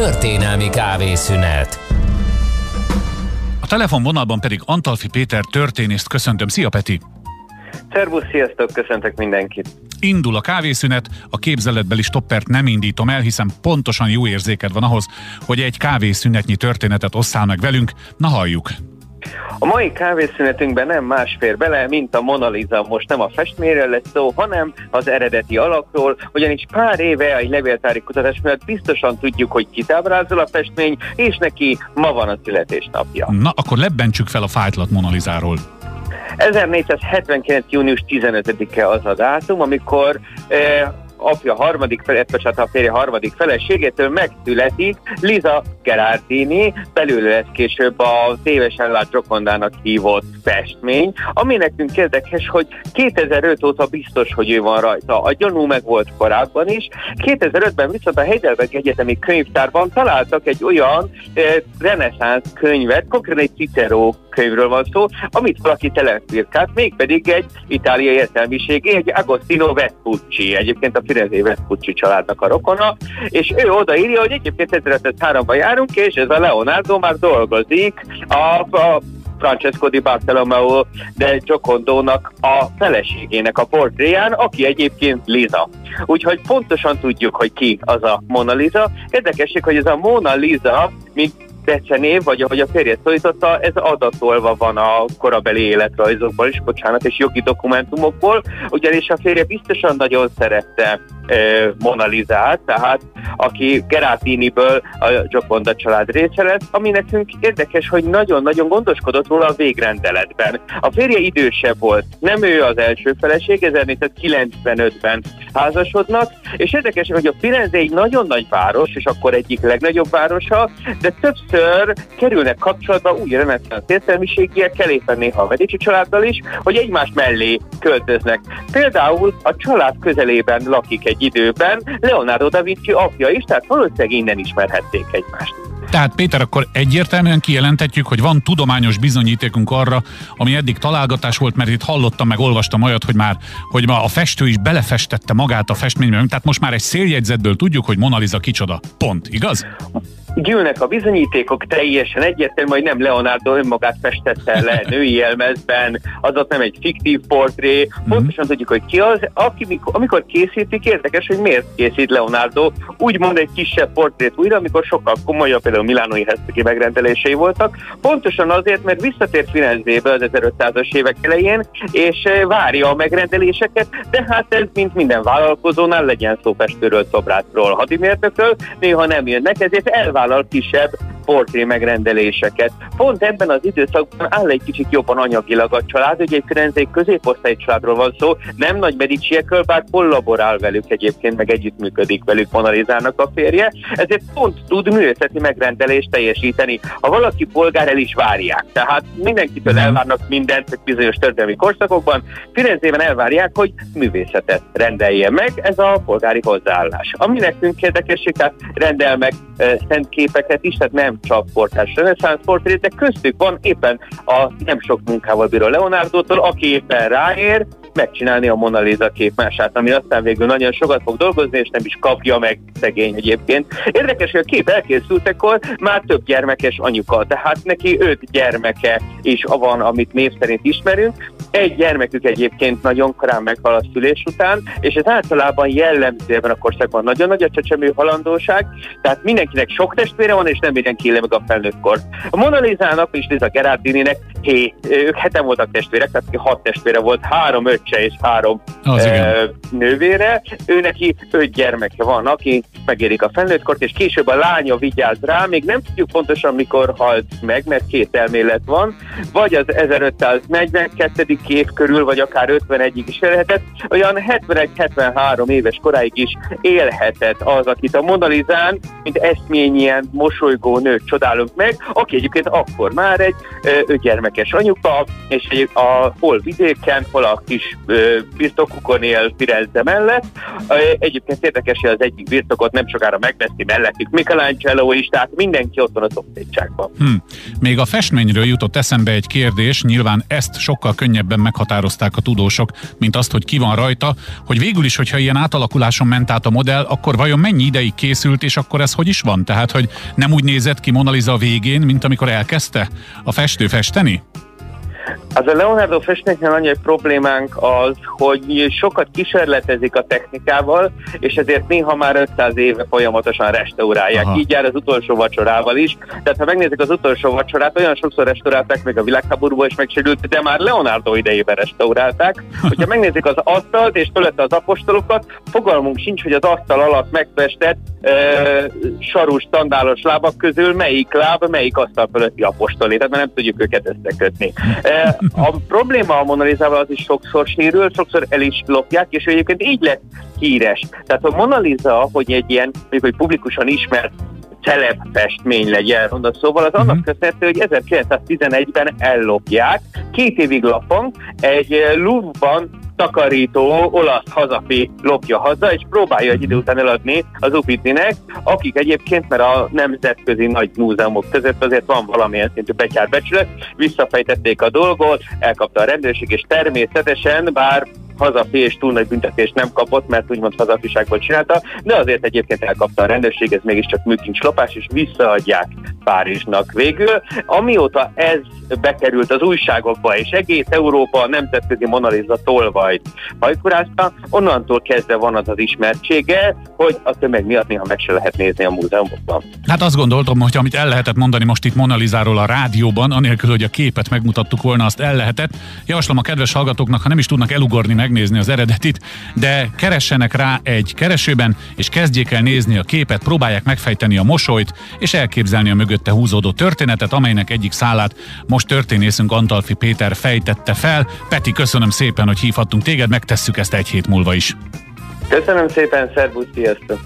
Történelmi kávészünet. A telefonvonalban pedig Antalfi Péter történészt köszöntöm. Szia Peti! Szervusz, sziasztok, köszöntök mindenkit! Indul a kávészünet, a képzeletbeli stoppert nem indítom el, hiszen pontosan jó érzéked van ahhoz, hogy egy kávészünetnyi történetet osszál meg velünk. Na halljuk! A mai kávészünetünkben nem más fér bele, mint a Mona Lisa. Most nem a festményről lesz szó, hanem az eredeti alakról, ugyanis pár éve egy levéltári kutatás miatt biztosan tudjuk, hogy kitábrázol a festmény, és neki ma van a születésnapja. Na, akkor lebbentsük fel a fájtlat Mona Lisáról. 1479. június 15-e az a dátum, amikor eh, apja harmadik, bocsánat, a férje harmadik feleségétől megszületik Liza Gerardini, belül lesz később a tévesen lát Jokondának hívott festmény, ami nekünk érdekes, hogy 2005 óta biztos, hogy ő van rajta. A gyanú meg volt korábban is. 2005-ben viszont a Heidelberg Egyetemi Könyvtárban találtak egy olyan eh, reneszánsz könyvet, konkrétan egy Cicero könyvről van szó, amit valaki telefirkált, mégpedig egy itáliai értelmiségi, egy Agostino Vespucci, egyébként a Firenze Vespucci családnak a rokona, és ő odaírja, hogy egyébként 1503-ban járunk, és ez a Leonardo már dolgozik a, a Francesco di Bartolomeo de Giocondónak a feleségének a portréján, aki egyébként Liza. Úgyhogy pontosan tudjuk, hogy ki az a Mona Lisa. Érdekesség, hogy ez a Mona Lisa, mint becenév, vagy ahogy a férje szólította, ez adatolva van a korabeli életrajzokból is, bocsánat, és jogi dokumentumokból, ugyanis a férje biztosan nagyon szerette Mona Lisa-t, tehát aki Gerardiniből a Gioconda család része lesz, ami nekünk érdekes, hogy nagyon-nagyon gondoskodott róla a végrendeletben. A férje idősebb volt, nem ő az első feleség, 1995-ben házasodnak, és érdekes, hogy a Firenze egy nagyon nagy város, és akkor egyik legnagyobb városa, de többször kerülnek kapcsolatba új reneszánsz értelmiségiekkel, éppen néha a Medici családdal is, hogy egymás mellé költöznek. Például a család közelében lakik egy időben Leonardo da Vinci apja is, tehát valószínűleg innen ismerhették egymást. Tehát Péter, akkor egyértelműen kijelentetjük, hogy van tudományos bizonyítékunk arra, ami eddig találgatás volt, mert itt hallottam, meg olvastam olyat, hogy már, hogy ma a festő is belefestette magát a festménybe, tehát most már egy széljegyzetből tudjuk, hogy Mona Lisa kicsoda. Pont, igaz? Gyűlnek a bizonyítékok teljesen egyértelmű, hogy nem Leonardo önmagát festette le női jelmezben, az ott nem egy fiktív portré, pontosan tudjuk, hogy ki az, aki, amikor készítik, érdekes, hogy miért készít Leonardo. Úgymond egy kisebb portrét újra, amikor sokkal komolyabb, például Milánói Heszteki megrendelései voltak, pontosan azért, mert visszatért Firenzébe az 1500-as évek elején, és eh, várja a megrendeléseket, de hát ez mint minden vállalkozónál legyen szó festőről, szobrászról, hadimérnökről, néha nem jönnek, ezért elvár vállal kisebb portré megrendeléseket. Pont ebben az időszakban áll egy kicsit jobban anyagilag a család, ugye egy Firenzei középosztály családról van szó, nem nagy mediciekről, bár kollaborál velük egyébként, meg együttműködik velük Monalizának a férje, ezért pont tud művészeti megrendelést teljesíteni. Ha valaki polgár, el is várják. Tehát mindenkitől mhm. elvárnak mindent bizonyos történelmi korszakokban, Firenzében elvárják, hogy művészetet rendelje meg, ez a polgári hozzáállás. Ami nekünk érdekesség, tehát rendel meg e, szent képeket is, tehát nem csak portás reneszánsz portrét, de köztük van éppen a nem sok munkával bíró Leonardo-tól, aki éppen ráér, megcsinálni a Mona Lisa képmását, ami aztán végül nagyon sokat fog dolgozni, és nem is kapja meg szegény egyébként. Érdekes, hogy a kép elkészültekor már több gyermekes anyuka, tehát neki öt gyermeke is van, amit név szerint ismerünk. Egy gyermekük egyébként nagyon korán meghal a szülés után, és ez általában jellemző ebben a korszakban nagyon nagy a csecsemő halandóság, tehát mindenkinek sok testvére van, és nem mindenki éle meg a felnőttkor. A Mona Lisa-nak és Liza Gerardininek hé, ők heten voltak testvérek, tehát hat testvére volt, három öccse és három Az e, nővére. Ő neki öt gyermeke van, aki megérik a felnőttkort, és később a lánya vigyáz rá, még nem tudjuk pontosan mikor halt meg, mert két elmélet van, vagy az 1542. év körül, vagy akár 51-ig is élhetett, olyan 71-73 éves koráig is élhetett az, akit a Monalizán, mint eszményien mosolygó nőt csodálunk meg, aki egyébként akkor már egy gyermek gyermekes anyuka, és egy, a, hol vidéken, hol a kis ö, birtokukon él Firenze mellett. Egyébként érdekes, hogy az egyik birtokot nem sokára megveszi mellettük Michelangelo is, tehát mindenki ott van a szomszédságban. Hm. Még a festményről jutott eszembe egy kérdés, nyilván ezt sokkal könnyebben meghatározták a tudósok, mint azt, hogy ki van rajta, hogy végül is, hogyha ilyen átalakuláson ment át a modell, akkor vajon mennyi ideig készült, és akkor ez hogy is van? Tehát, hogy nem úgy nézett ki Mona Lisa a végén, mint amikor elkezdte a festő festeni? Az a Leonardo festménynél annyi problémánk az, hogy sokat kísérletezik a technikával, és ezért néha már 500 éve folyamatosan restaurálják. Aha. Így jár az utolsó vacsorával is. Tehát ha megnézik az utolsó vacsorát, olyan sokszor restaurálták, még a világháborúban is megsérült, de már Leonardo idejében restaurálták. Hogyha megnézik az asztalt és fölötte az apostolokat, fogalmunk sincs, hogy az asztal alatt megfestett e, sarus, standálos lábak közül melyik láb, melyik asztal fölötti apostolé. Tehát nem tudjuk őket összekötni. E, a probléma a Mona Lisa-val az is sokszor sérül, sokszor el is lopják, és egyébként így lett híres. Tehát a Mona Lisa, hogy egy ilyen, mondjuk, hogy publikusan ismert celeb festmény legyen, mondom, szóval az annak uh-huh. köszönhető, hogy 1911-ben ellopják, két évig lapon, egy Louvre-ban takarító olasz hazafi lopja haza, és próbálja egy idő után eladni az Uffizinek, akik egyébként, mert a nemzetközi nagy múzeumok között azért van valamilyen szintű becsület, visszafejtették a dolgot, elkapta a rendőrség, és természetesen, bár hazafi és túl nagy büntetést nem kapott, mert úgymond hazafiságból csinálta, de azért egyébként elkapta a rendőrség, ez mégiscsak műkincs lopás, és visszaadják Párizsnak végül. Amióta ez bekerült az újságokba, és egész Európa a nemzetközi Monaliza tolvajt hajkurázta, onnantól kezdve van az az ismertsége, hogy a tömeg miatt néha meg se lehet nézni a múzeumokban. Hát azt gondoltam, hogy amit el lehetett mondani most itt Monalizáról a rádióban, anélkül, hogy a képet megmutattuk volna, azt el lehetett. Javaslom a kedves hallgatóknak, ha nem is tudnak elugorni megnézni az eredetit, de keressenek rá egy keresőben, és kezdjék el nézni a képet, próbálják megfejteni a mosolyt, és elképzelni a mögötte húzódó történetet, amelynek egyik szálát most történészünk Antalfi Péter fejtette fel. Peti, köszönöm szépen, hogy hívhattunk téged, megtesszük ezt egy hét múlva is. Köszönöm szépen, szervusz, sziasztok!